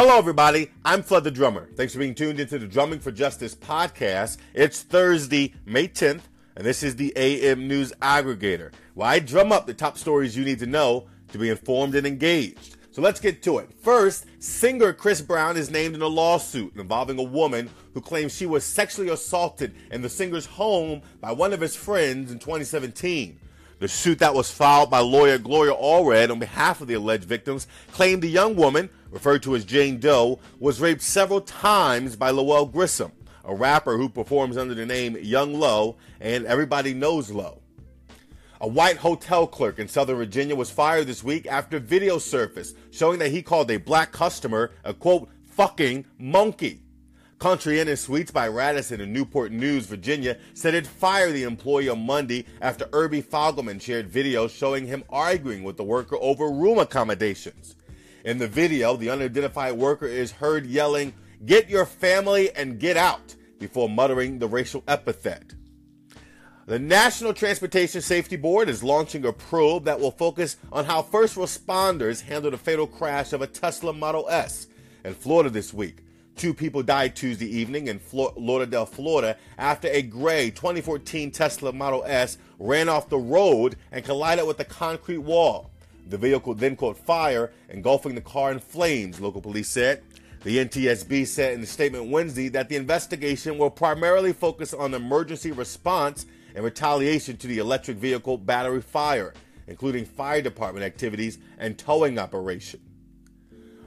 Hello, everybody. I'm Flood the Drummer. Thanks for being tuned into the Drumming for Justice podcast. It's Thursday, May 10th, and this is the AM News Aggregator, where I drum up the top stories you need to know to be informed and engaged. So let's get to it. First, singer Chris Brown is named in a lawsuit involving a woman who claims she was sexually assaulted in the singer's home by one of his friends in 2017. The suit that was filed by lawyer Gloria Allred on behalf of the alleged victims claimed the young woman, referred to as Jane Doe, was raped several times by Lowell Grissom, a rapper who performs under the name Young Low, and everybody knows Low. A white hotel clerk in Southern Virginia was fired this week after video surfaced showing that he called a black customer a quote, fucking monkey. Country Inn and Suites by Radisson in Newport News, Virginia, said it fired the employee on Monday after Irby Fogelman shared videos showing him arguing with the worker over room accommodations. In the video, the unidentified worker is heard yelling, Get your family and get out, before muttering the racial epithet. The National Transportation Safety Board is launching a probe that will focus on how first responders handled the fatal crash of a Tesla Model S in Florida this week. Two people died Tuesday evening in Lauderdale, Florida, after a gray 2014 Tesla Model S ran off the road and collided with a concrete wall. The vehicle then caught fire, engulfing the car in flames, local police said. The NTSB said in a statement Wednesday that the investigation will primarily focus on emergency response and retaliation to the electric vehicle battery fire, including fire department activities and towing operation.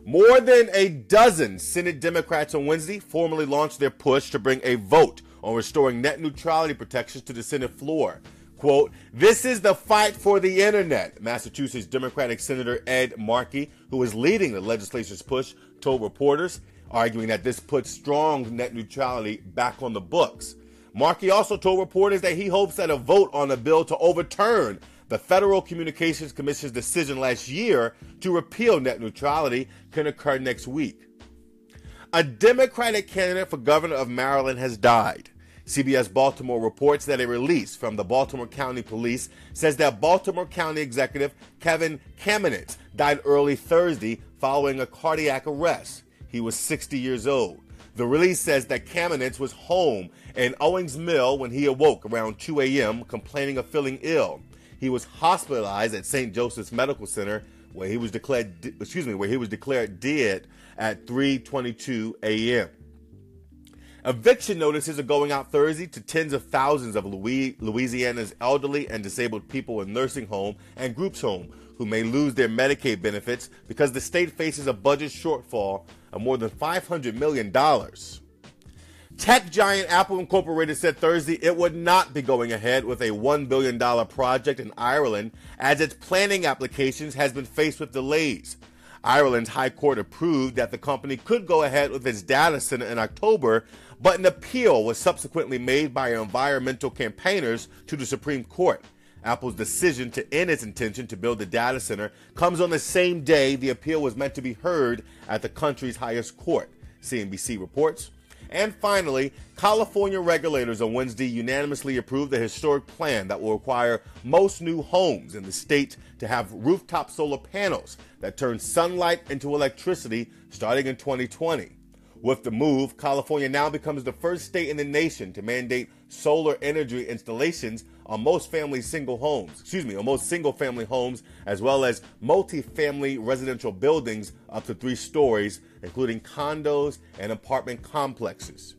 More than a dozen Senate Democrats on Wednesday formally launched their push to bring a vote on restoring net neutrality protections to the Senate floor. Quote, this is the fight for the internet, Massachusetts Democratic Senator Ed Markey, who is leading the legislature's push, told reporters, arguing that this puts strong net neutrality back on the books. Markey also told reporters that he hopes that a vote on a bill to overturn the Federal Communications Commission's decision last year to repeal net neutrality can occur next week. A Democratic candidate for governor of Maryland has died. CBS Baltimore reports that a release from the Baltimore County Police says that Baltimore County Executive Kevin Kamenetz died early Thursday following a cardiac arrest. He was 60 years old. The release says that Kamenetz was home in Owings Mill when he awoke around 2 a.m. complaining of feeling ill. He was hospitalized at St. Joseph's Medical Center where he was declared excuse me, where he was declared dead at 3:22 a.m. Eviction notices are going out Thursday to tens of thousands of Louisiana's elderly and disabled people in nursing home and groups home who may lose their Medicaid benefits because the state faces a budget shortfall of more than $500 million. Tech giant Apple Incorporated said Thursday it would not be going ahead with a $1 billion project in Ireland as its planning applications has been faced with delays. Ireland's High Court approved that the company could go ahead with its data center in October, but an appeal was subsequently made by environmental campaigners to the Supreme Court. Apple's decision to end its intention to build the data center comes on the same day the appeal was meant to be heard at the country's highest court, CNBC reports. And finally, California regulators on Wednesday unanimously approved a historic plan that will require most new homes in the state to have rooftop solar panels that turn sunlight into electricity starting in 2020. With the move, California now becomes the first state in the nation to mandate solar energy installations on most family single homes, excuse me, on most single family homes, as well as multi-family residential buildings up to three stories, including condos and apartment complexes.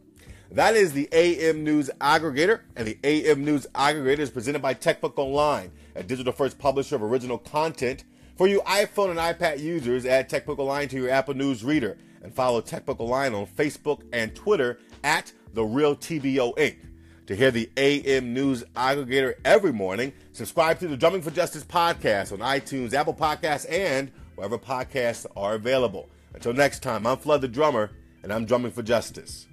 That is the AM News Aggregator, and the AM News Aggregator is presented by TechBook Online, a digital first publisher of original content for you iPhone and iPad users, add TechBook Online to your Apple News reader and follow TechBook Online on Facebook and Twitter at The Real TBO Inc. To hear the AM News Aggregator every morning, subscribe to the Drumming for Justice podcast on iTunes, Apple Podcasts, and wherever podcasts are available. Until next time, I'm Flood the Drummer, and I'm drumming for justice.